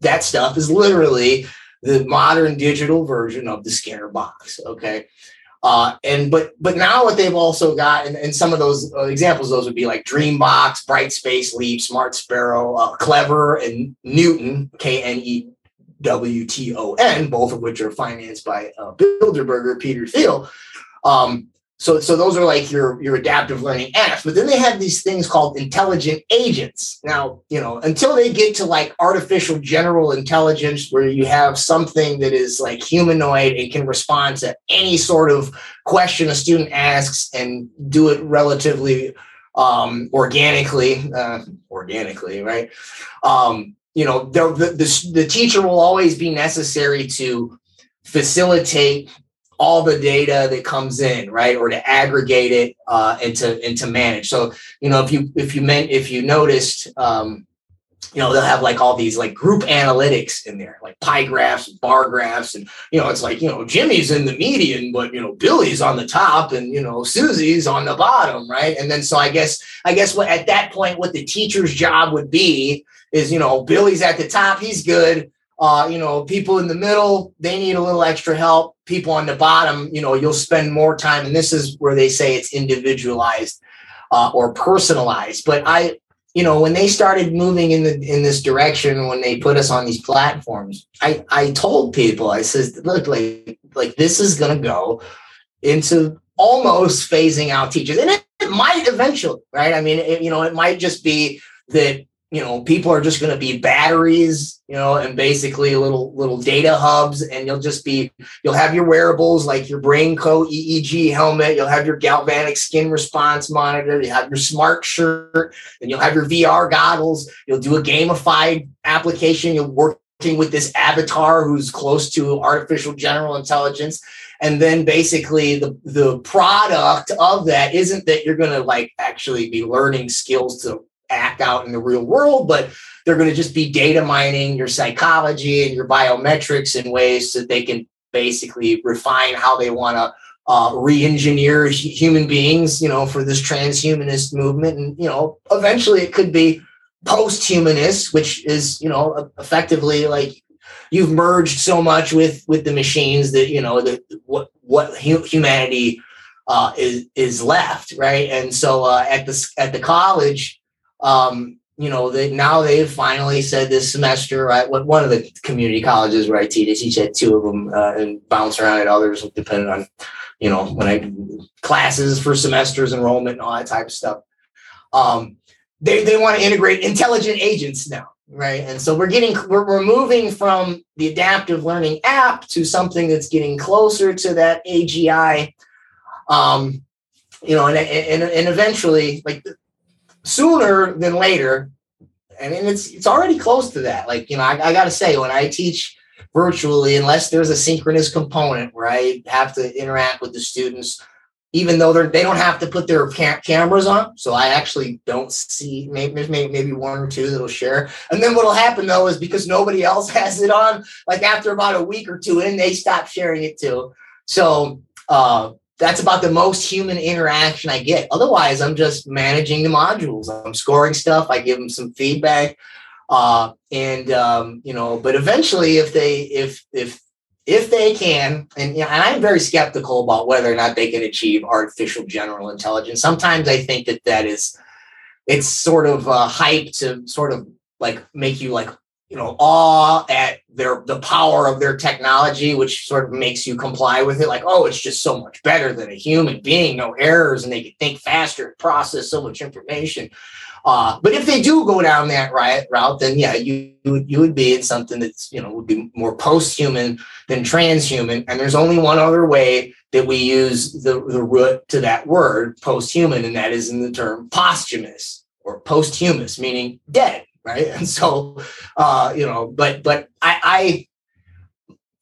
that stuff is literally the modern digital version of the scanner box okay? Uh, and but but now what they've also got and, and some of those uh, examples those would be like dreambox brightspace leap smart sparrow uh, clever and Knewton k-n-e WTON, both of which are financed by uh, Bilderberger, Peter Thiel. Um, so, so those are like your your adaptive learning apps. But then they have these things called intelligent agents. Now, you know, until they get to like artificial general intelligence, where you have something that is like humanoid and can respond to any sort of question a student asks and do it relatively um, organically, uh, organically, right? Um, you know the, the, the teacher will always be necessary to facilitate all the data that comes in right? Or to aggregate it uh, and to and to manage. So you know if you if you meant if you noticed um, you know they'll have like all these like group analytics in there like pie graphs bar graphs and you know it's like you know jimmy's in the median but you know billy's on the top and you know susie's on the bottom right? And then so i guess i guess what at that point what the teacher's job would be is you know Billy's at the top, he's good. Uh, you know, people in the middle, they need a little extra help. People on the bottom, you know, you'll spend more time. And this is where they say it's individualized uh, or personalized. But I, you know, when they started moving in the in this direction, when they put us on these platforms, I I told people, I says, look, like like this is gonna go into almost phasing out teachers, and it, it might eventually, right? I mean, it, you know, it might just be that you know people are just going to be batteries you know and basically little little data hubs and you'll just be you'll have your wearables like your BrainCo eeg helmet you'll have your galvanic skin response monitor you have your smart shirt and you'll have your vr goggles. You'll do a gamified application. You're working with this avatar who's close to artificial general intelligence. And then basically the the product of that isn't that you're going to like actually be learning skills to act out in the real world, but they're going to just be data mining your psychology and your biometrics in ways that they can basically refine how they want to uh, re-engineer human beings, you know, for this transhumanist movement. And, you know, eventually it could be post-humanist, which is, you know, effectively like you've merged so much with with the machines that, you know, that what what humanity uh, is is left, right? And so uh, at the at the college, um, you know, they, now they've finally said this semester, right? What one of the community colleges where I teach, each had two of them uh, and bounce around at others, depending on, you know, when I classes for semesters, enrollment, and all that type of stuff. Um, they they want to integrate intelligent agents now, right? And so we're getting we're, we're moving from the adaptive learning app to something that's getting closer to that AGI. Um, you know, and, and and eventually, like sooner than later. I mean, it's it's already close to that. Like, you know, I, I got to say, when I teach virtually, unless there's a synchronous component where I have to interact with the students, even though they're they don't have to put their cam- cameras on, so I actually don't see maybe maybe maybe one or two that'll share. And then what'll happen though is because nobody else has it on, like after about a week or two, and they stop sharing it too. So uh, that's about the most human interaction I get. Otherwise, I'm just managing the modules. I'm scoring stuff. I give them some feedback, uh, and um, you know. But eventually, if they if if if they can, and, you know, and I'm very skeptical about whether or not they can achieve artificial general intelligence. Sometimes I think that that is it's sort of uh, hype to sort of like make you like you know awe at their the power of their technology which sort of makes you comply with it. Like oh it's just so much better than a human being. No errors and they can think faster and process so much information. Uh, but if they do go down that riot route then yeah you you would be in something that's you know would be more post-human than transhuman. And there's only one other way that we use the, the root to that word post-human and that is in the term posthumous or posthumous meaning dead right? And so, uh, you know, but but I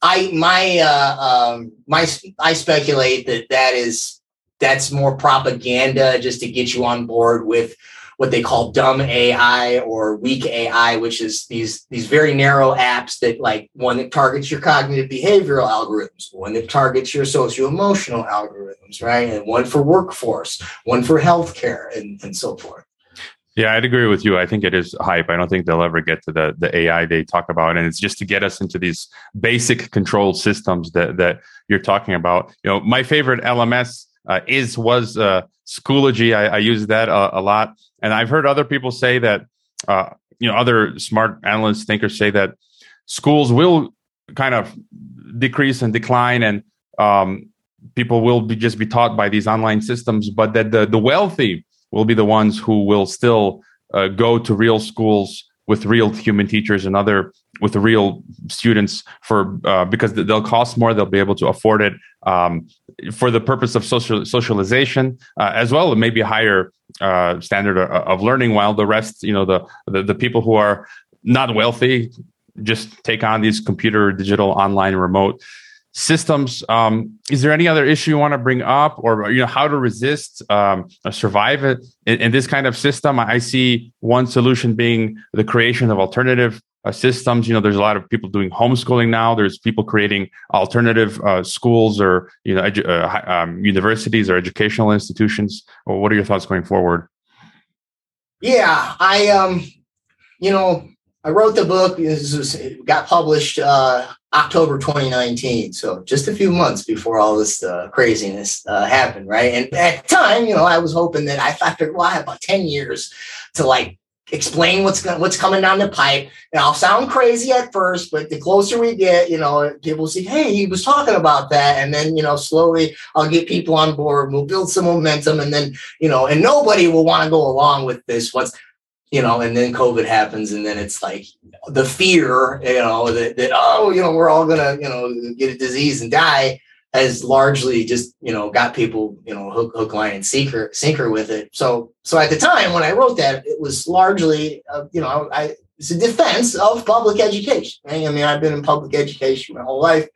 I, I my uh, um, my I speculate that that is that's more propaganda just to get you on board with what they call dumb AI or weak AI, which is these these very narrow apps that like one that targets your cognitive behavioral algorithms, one that targets your socio emotional algorithms, right? And one for workforce, one for healthcare, and, and so forth. Yeah, I'd agree with you. I think it is hype. I don't think they'll ever get to the the AI they talk about, and it's just to get us into these basic control systems that that you're talking about. You know, my favorite LMS uh, is was uh, Schoology. I, I use that a, a, lot, and I've heard other people say that. Uh, you know, other smart analysts, thinkers say that schools will kind of decrease and decline, and um, people will be just be taught by these online systems, but that the the wealthy will be the ones who will still uh, go to real schools with real human teachers and other with real students for uh, because they'll cost more they'll be able to afford it um, for the purpose of social socialization uh, as well maybe higher uh, standard of, of, learning while the rest you know the, the the people who are not wealthy just take on these computer digital online remote systems. Um, is there any other issue you want to bring up or you know how to resist um, survive it in, in, this kind of system? I see one solution being the creation of alternative uh, systems. You know there's a lot of people doing homeschooling now. There's people creating alternative uh, schools or you know edu- uh, um, universities or educational institutions. Well, what are your thoughts going forward? Yeah i um you know I wrote the book. This was, it got published uh, October 2019, so just a few months before all this uh, craziness uh, happened, right? And at the time, you know, I was hoping that I thought, well, I have about 10 years to like explain what's what's coming down the pipe. And I'll sound crazy at first, but the closer we get, you know, people say, "Hey, he was talking about that," and then you know, slowly I'll get people on board. We'll build some momentum, and then you know, and nobody will want to go along with this. What's you know, and then COVID happens, and then it's like the fear, you know, that, that oh, you know, we're all gonna, you know, get a disease and die has largely just, you know, got people, you know, hook, hook, line, and sinker, sinker with it. So, so at the time when I wrote that, it was largely, uh, you know, I it's a defense of public education. I mean, I've been in public education my whole life.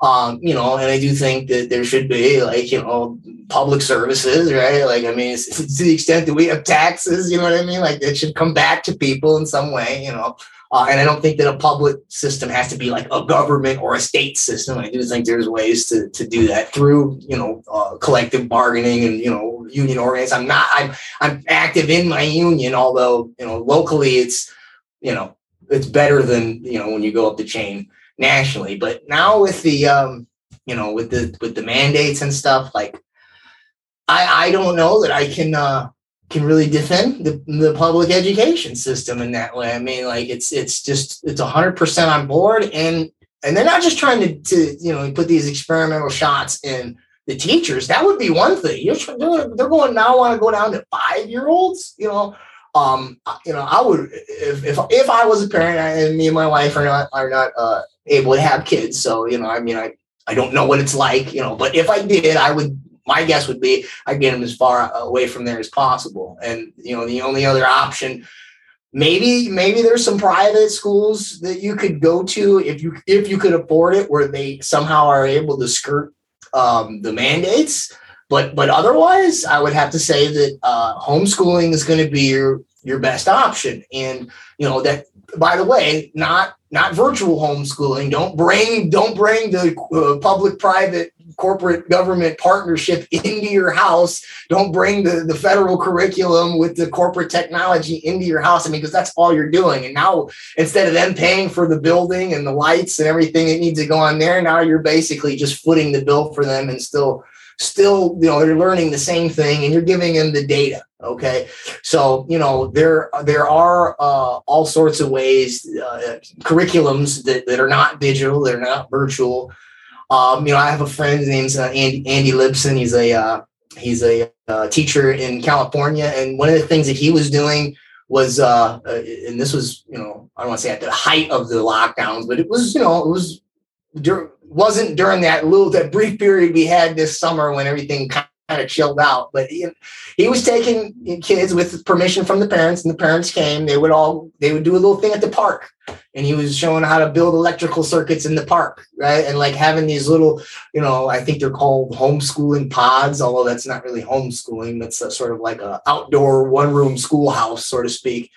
Um, you know, and I do think that there should be like, you know, public services, right? Like, I mean, to the extent that we have taxes, you know what I mean? Like, it should come back to people in some way, you know. Uh, and I don't think that a public system has to be like a government or a state system. I do think there's ways to, to do that through, you know, uh, collective bargaining and, you know, union organizing. I'm not, I'm, I'm active in my union, although, you know, locally it's, you know, it's better than, you know, when you go up the chain nationally. But now with the um, you know, with the with the mandates and stuff, like I I don't know that I can uh can really defend the, the public education system in that way. I mean, like it's it's just it's a hundred percent on board and and they're not just trying to, to you know put these experimental shots in the teachers. That would be one thing. You're they're going now want to go down to five year olds. You know, um, you know, I would if if if I was a parent and me and my wife are not are not uh, able to have kids. So, you know, I mean, I, I don't know what it's like, you know, but if I did, I would, my guess would be I'd get them as far away from there as possible. And, you know, the only other option, maybe, maybe there's some private schools that you could go to if you, if you could afford it, where they somehow are able to skirt um, the mandates. But, but otherwise, I would have to say that uh, homeschooling is going to be your, your best option. And, you know, that, by the way, not not virtual homeschooling. Don't bring don't bring the uh, public private corporate government partnership into your house. Don't bring the, the federal curriculum with the corporate technology into your house. I mean, because that's all you're doing. And now instead of them paying for the building and the lights and everything that needs to go on there, now you're basically just footing the bill for them and still still you know they're learning the same thing and you're giving them the data okay? So you know there there are uh, all sorts of ways uh, curriculums that, that are not digital they're not virtual. Um, you know i have a friend named uh, andy, andy libson he's a uh, he's a uh, teacher in california. And one of the things that he was doing was uh, uh and this was you know i don't want to say at the height of the lockdowns but it was you know it was wasn't during that little that brief period we had this summer when everything kind of chilled out. But he, he was taking kids with permission from the parents, and the parents came. They would all they would do a little thing at the park, and he was showing how to build electrical circuits in the park, right? And like having these little, you know, I think they're called homeschooling pods, although that's not really homeschooling. That's sort of like a outdoor one room schoolhouse, so to speak.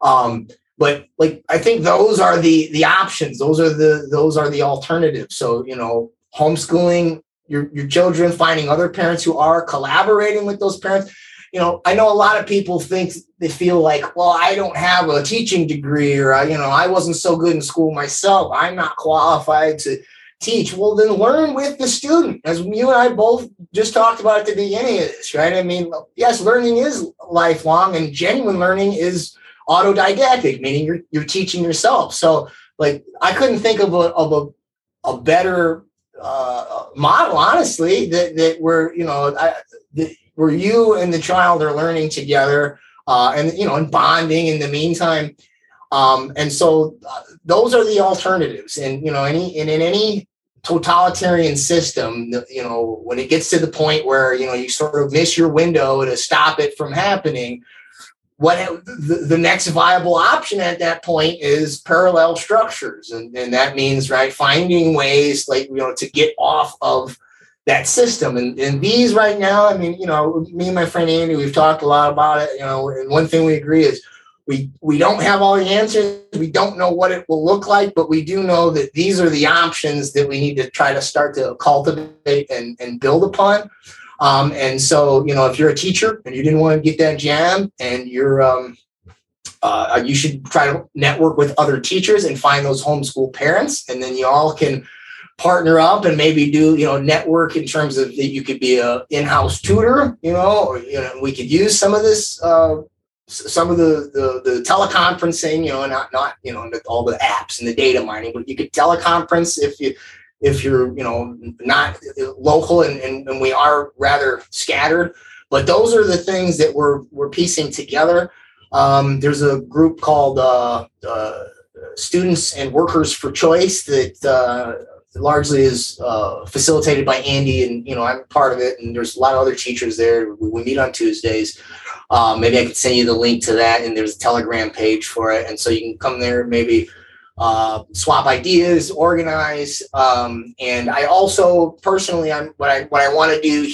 Um, but like i think those are the the options. Those are the those are the alternatives. So you know homeschooling your your children finding other parents who are collaborating with those parents. You know i know a lot of people think they feel like well i don't have a teaching degree or you know i wasn't so good in school myself. I'm not qualified to teach. Well then learn with the student. As you and i both just talked about at the beginning of this right? I mean yes learning is lifelong and genuine learning is autodidactic, meaning you're you're teaching yourself. So like I couldn't think of a of a, a better uh, model, honestly, that that where you know where you and the child are learning together, uh, and you know, and bonding in the meantime. Um, and so uh, those are the alternatives. And you know, any and in any totalitarian system, you know, when it gets to the point where you know you sort of miss your window to stop it from happening, what the, the next viable option at that point is parallel structures. And, and that means right finding ways like you know to get off of that system. And, and these right now i mean you know me and my friend andy we've talked a lot about it you know and one thing we agree is we we don't have all the answers. We don't know what it will look like but we do know that these are the options that we need to try to start to cultivate and, and build upon um, and so, you know, if you're a teacher and you didn't want to get that jam and you're, um, uh, you should try to network with other teachers and find those homeschool parents, and then you all can partner up and maybe do you know network in terms of that you could be a in-house tutor you know or you know we could use some of this uh, some of the, the the teleconferencing you know not not you know all the apps and the data mining but you could teleconference if you if you're you know not local and, and, and we are rather scattered but those are the things that we're we're piecing together um, there's a group called uh, uh, students and workers for choice that uh, largely is uh, facilitated by Andy, and you know I'm part of it. And there's a lot of other teachers there. We, we meet on Tuesdays. Um, maybe I could send you the link to that, and there's a Telegram page for it, and so you can come there, maybe uh, swap ideas, organize. Um, and I also personally, I'm what I what I want to do.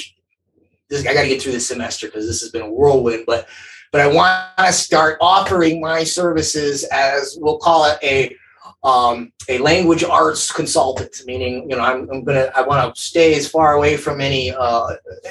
This I got to get through this semester because this has been a whirlwind, but but I want to start offering my services as we'll call it a um, a language arts consultant, meaning you know I'm, I'm gonna I want to stay as far away from any uh,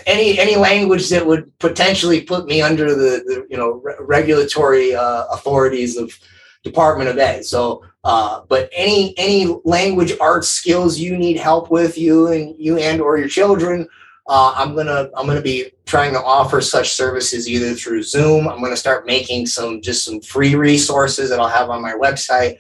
any any language that would potentially put me under the, the you know re- regulatory uh, authorities of Department of Ed. So, uh, but any any language arts skills you need help with, you and you and or your children, uh, I'm gonna I'm gonna be trying to offer such services either through Zoom. I'm gonna start making some just some free resources that I'll have on my website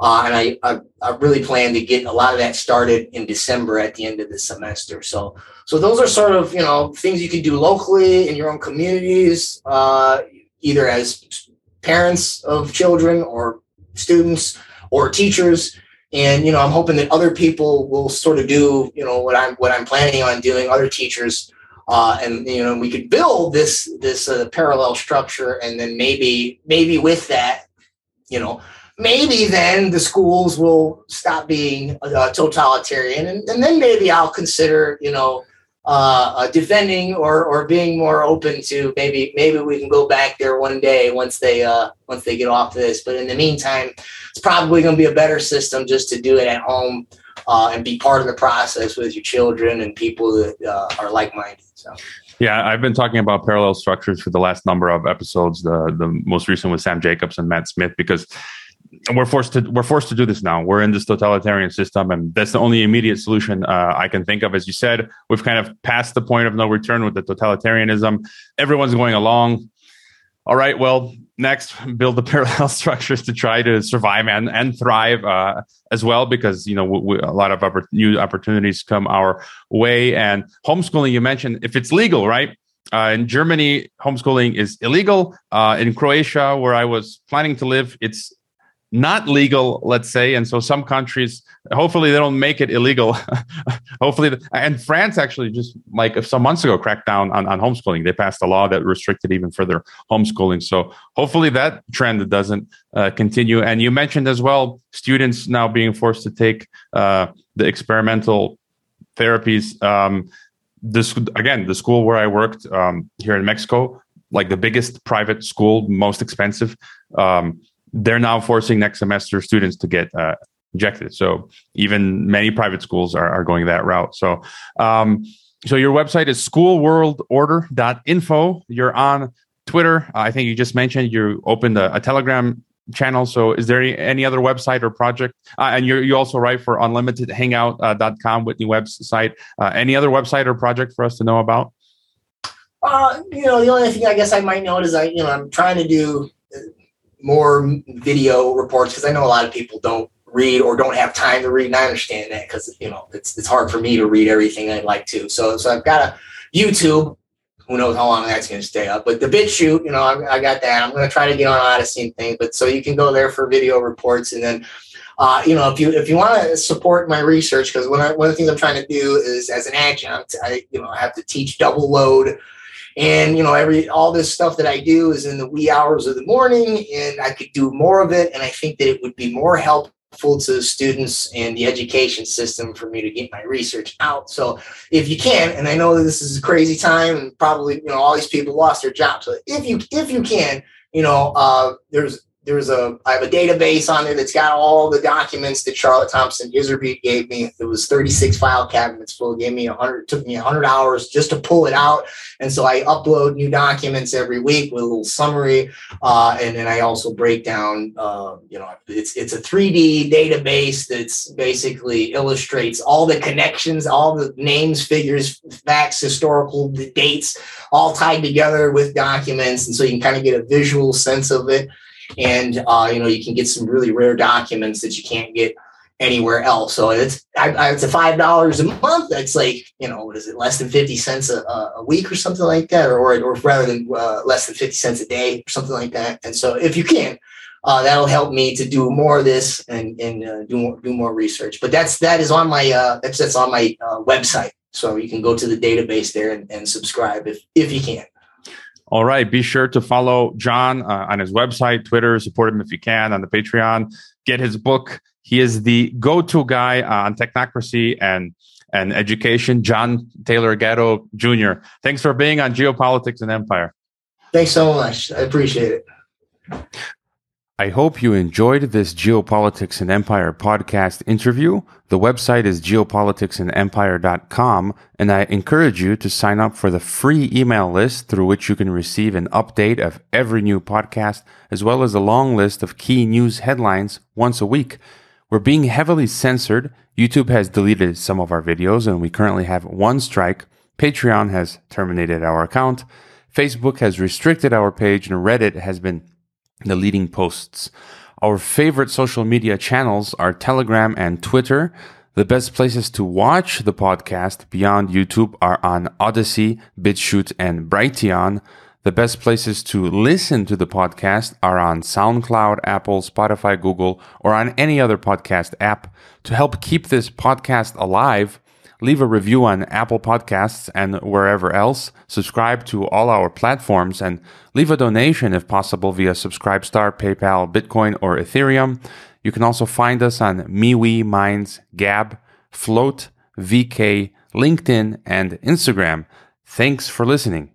uh, and I, I, I, really plan to get a lot of that started in December at the end of the semester. So, so those are sort of, you know, things you can do locally in your own communities, uh, either as parents of children or students or teachers. And, you know, I'm hoping that other people will sort of do, you know, what I'm, what I'm planning on doing, other teachers, uh, and you know we could build this this uh, parallel structure and then maybe maybe with that you know maybe then the schools will stop being uh, totalitarian and, and, then maybe i'll consider you know uh, uh, defending or, or being more open to maybe maybe we can go back there one day once they uh, once they get off this but in the meantime it's probably going to be a better system just to do it at home uh, and be part of the process with your children and people that uh, are like-minded so yeah, I've been talking about parallel structures for the last number of episodes. The the most recent was Sam Jacobs and Matt Smith because we're forced to we're forced to do this now. We're in this totalitarian system, and that's the only immediate solution uh, I can think of. As you said, we've kind of passed the point of no return with the totalitarianism. Everyone's going along. All right, well, next, build the parallel structures to try to survive and and thrive uh, as well, because you know we, we, a lot of oppor- new opportunities come our way. And homeschooling, you mentioned, if it's legal, right? Uh, in Germany, homeschooling is illegal. Uh, in Croatia, where I was planning to live, it's not legal, let's say. And so some countries, hopefully, they don't make it illegal. hopefully, and France actually just like some months ago cracked down on, on homeschooling. They passed a law that restricted even further homeschooling. So hopefully that trend doesn't uh, continue. And you mentioned as well students now being forced to take uh, the experimental therapies. Um, this again, the school where I worked um, here in Mexico, like the biggest private school, most expensive. Um, they're now forcing next semester students to get uh, injected. So even many private schools are, are going that route. So, um, so your website is schoolworldorder.info. You're on Twitter. I think you just mentioned you opened a, a Telegram channel. So is there any, other website or project? Uh, and you you also write for unlimitedhangout.com, uh, Whitney Webb's site. Uh, any other website or project for us to know about? Uh, you know, the only thing I guess I might note is I, you know, I'm trying to do more video reports because I know a lot of people don't read or don't have time to read, and I understand that because you know it's it's hard for me to read everything I'd like to. So so I've got a YouTube. Who knows how long that's going to stay up? But the BitChute, you know, I, I got that. I'm going to try to get on Odysee and things. But so you can go there for video reports, and then uh, you know, if you if you want to support my research, because one of the things I'm trying to do is as an adjunct, I you know I have to teach double load and you know every all this stuff that i do is in the wee hours of the morning and i could do more of it and i think that it would be more helpful to the students and the education system for me to get my research out. So if you can and i know this is a crazy time and probably you know all these people lost their jobs so if you if you can you know uh, there's there's a I have a database on there that's got all the documents that Charlotte Thompson Iserbyt gave me. It was 36 file cabinets full. It gave me 100. Took me 100 hours just to pull it out, and so I upload new documents every week with a little summary, uh, and then I also break down. Uh, you know, it's it's a 3D database that's basically illustrates all the connections, all the names, figures, facts, historical dates, all tied together with documents, and so you can kind of get a visual sense of it and uh, you know you can get some really rare documents that you can't get anywhere else. So it's I, I, it's a five dollars a month. That's like you know what is it less than fifty cents a, a week or something like that, or or, rather than uh, less than fifty cents a day or something like that. And so if you can. Uh, that'll help me to do more of this and, and uh, do more do more research. But that's that is on my uh, that's that's on my uh, website, so you can go to the database there and, and subscribe if if you can. All right. Be sure to follow John uh, on his website, Twitter, support him if you can on the Patreon. Get his book. He is the go to guy on technocracy and, and education. John Taylor Gatto Jr. Thanks for being on Geopolitics and Empire. Thanks so much. I appreciate it. I hope you enjoyed this Geopolitics and Empire podcast interview. The website is geopoliticsandempire.com, and I encourage you to sign up for the free email list through which you can receive an update of every new podcast, as well as a long list of key news headlines once a week. We're being heavily censored. YouTube has deleted some of our videos, and we currently have one strike. Patreon has terminated our account. Facebook has restricted our page, and Reddit has been the leading posts. Our favorite social media channels are Telegram and Twitter. The best places to watch the podcast beyond YouTube are on Odysee, BitChute, and Brighteon. The best places to listen to the podcast are on SoundCloud, Apple, Spotify, Google, or on any other podcast app. To help keep this podcast alive, leave a review on Apple Podcasts and wherever else, subscribe to all our platforms, and leave a donation if possible via Subscribestar, PayPal, Bitcoin, or Ethereum. You can also find us on MeWe, Minds, Gab, Flote, VK, LinkedIn, and Instagram. Thanks for listening.